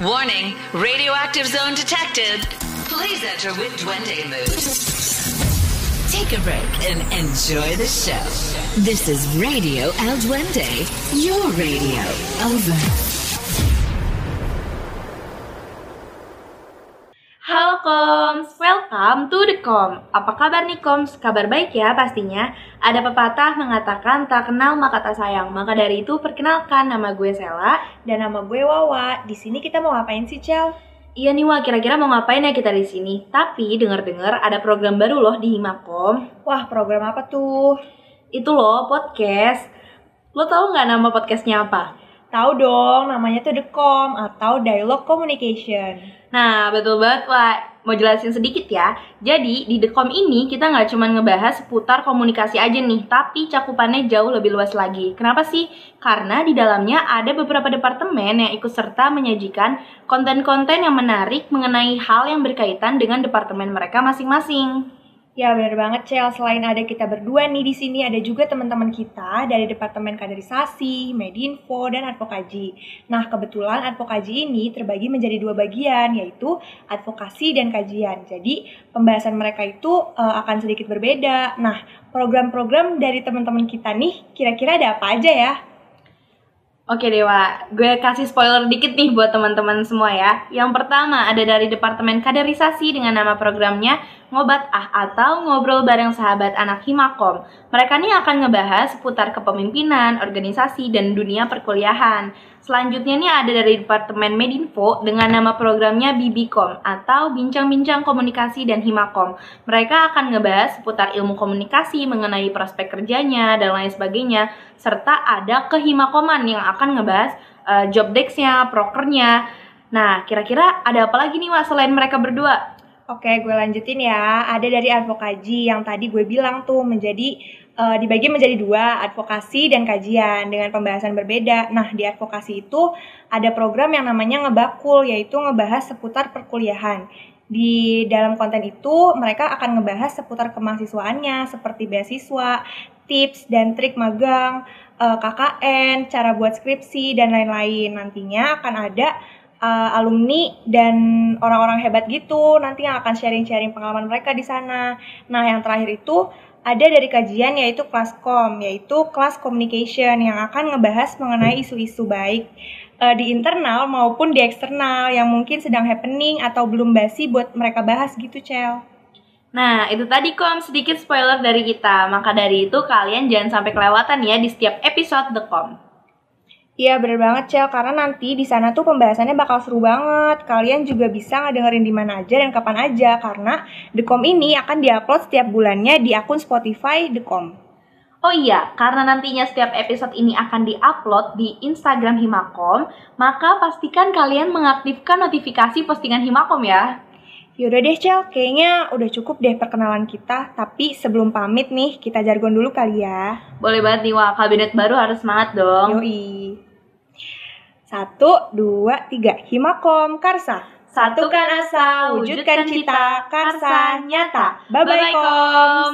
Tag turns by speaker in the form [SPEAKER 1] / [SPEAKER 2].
[SPEAKER 1] Warning, radioactive zone detected. Please enter with Duende mood.
[SPEAKER 2] Take a break and enjoy the show. This is Radio El Duende, your radio. Over.
[SPEAKER 3] Halo Koms, welcome to the Com. Apa kabar nih Koms? Kabar baik ya pastinya. Ada pepatah mengatakan tak kenal maka tak sayang. Maka dari itu perkenalkan nama gue Sela
[SPEAKER 4] Dan nama gue Wawa. Di sini kita mau ngapain sih, Cel?
[SPEAKER 3] Iya nih Wah, kira-kira mau ngapain ya kita di sini? Tapi dengar-dengar ada program baru loh di Himakom.
[SPEAKER 4] Wah, program apa tuh?
[SPEAKER 3] Itu loh podcast. Lo tau nggak nama podcastnya apa?
[SPEAKER 4] Tahu dong, namanya tuh The Com atau Dialogue Communication.
[SPEAKER 3] Nah, betul banget, Wak. Mau jelasin sedikit ya. Jadi, di Decom ini kita nggak cuma ngebahas seputar komunikasi aja nih, tapi cakupannya jauh lebih luas lagi. Kenapa sih? Karena di dalamnya ada beberapa departemen yang ikut serta menyajikan konten-konten yang menarik mengenai hal yang berkaitan dengan departemen mereka masing-masing.
[SPEAKER 4] Ya, bener banget, Cel. Selain ada kita berdua nih di sini, ada juga teman-teman kita dari Departemen Kaderisasi, Medinfo, dan Advokaji. Nah, kebetulan Advokaji ini terbagi menjadi dua bagian, yaitu advokasi dan kajian. Jadi, pembahasan mereka itu eh, akan sedikit berbeda. Nah, program-program dari teman-teman kita nih, kira-kira ada apa aja ya?
[SPEAKER 3] Oke Dewa, gue kasih spoiler dikit nih buat teman-teman semua ya. Yang pertama ada dari Departemen Kaderisasi dengan nama programnya Ngobat Ah atau Ngobrol Bareng Sahabat Anak Himakom. Mereka nih akan ngebahas seputar kepemimpinan, organisasi, dan dunia perkuliahan. Selanjutnya nih ada dari Departemen Medinfo dengan nama programnya Bibikom atau Bincang-Bincang Komunikasi dan Himakom. Mereka akan ngebahas seputar ilmu komunikasi mengenai prospek kerjanya dan lain sebagainya, serta ada kehimakoman yang akan ngebahas uh, job desk-nya, prokernya. Nah, kira-kira ada apa lagi nih Wak selain mereka berdua?
[SPEAKER 4] Oke, gue lanjutin ya. Ada dari advokasi yang tadi gue bilang tuh menjadi uh, dibagi menjadi dua, advokasi dan kajian dengan pembahasan berbeda. Nah, di advokasi itu ada program yang namanya ngebakul, yaitu ngebahas seputar perkuliahan. Di dalam konten itu, mereka akan ngebahas seputar kemahasiswaannya, seperti beasiswa, tips dan trik magang, uh, KKN, cara buat skripsi, dan lain-lain. Nantinya akan ada uh, alumni dan orang-orang hebat gitu nanti yang akan sharing-sharing pengalaman mereka di sana. Nah, yang terakhir itu ada dari kajian yaitu kelas kom, yaitu kelas communication yang akan ngebahas mengenai isu-isu baik uh, di internal maupun di eksternal yang mungkin sedang happening atau belum basi buat mereka bahas gitu, Cel.
[SPEAKER 3] Nah, itu tadi kom sedikit spoiler dari kita. Maka dari itu kalian jangan sampai kelewatan ya di setiap episode The Com.
[SPEAKER 4] Iya bener banget Cel, karena nanti di sana tuh pembahasannya bakal seru banget. Kalian juga bisa ngedengerin di mana aja dan kapan aja, karena The.com ini akan diupload setiap bulannya di akun Spotify The.com.
[SPEAKER 3] Oh iya, karena nantinya setiap episode ini akan diupload di Instagram Himakom, maka pastikan kalian mengaktifkan notifikasi postingan Himakom ya.
[SPEAKER 4] Yaudah deh Cel, kayaknya udah cukup deh perkenalan kita. Tapi sebelum pamit nih, kita jargon dulu kali ya.
[SPEAKER 3] Boleh banget nih, Wah. Kabinet baru harus semangat dong.
[SPEAKER 4] Yoi. Satu, dua, tiga. Himakom Karsa.
[SPEAKER 3] Satukan asa, wujudkan cita, karsa nyata.
[SPEAKER 4] Bye-bye, Kom.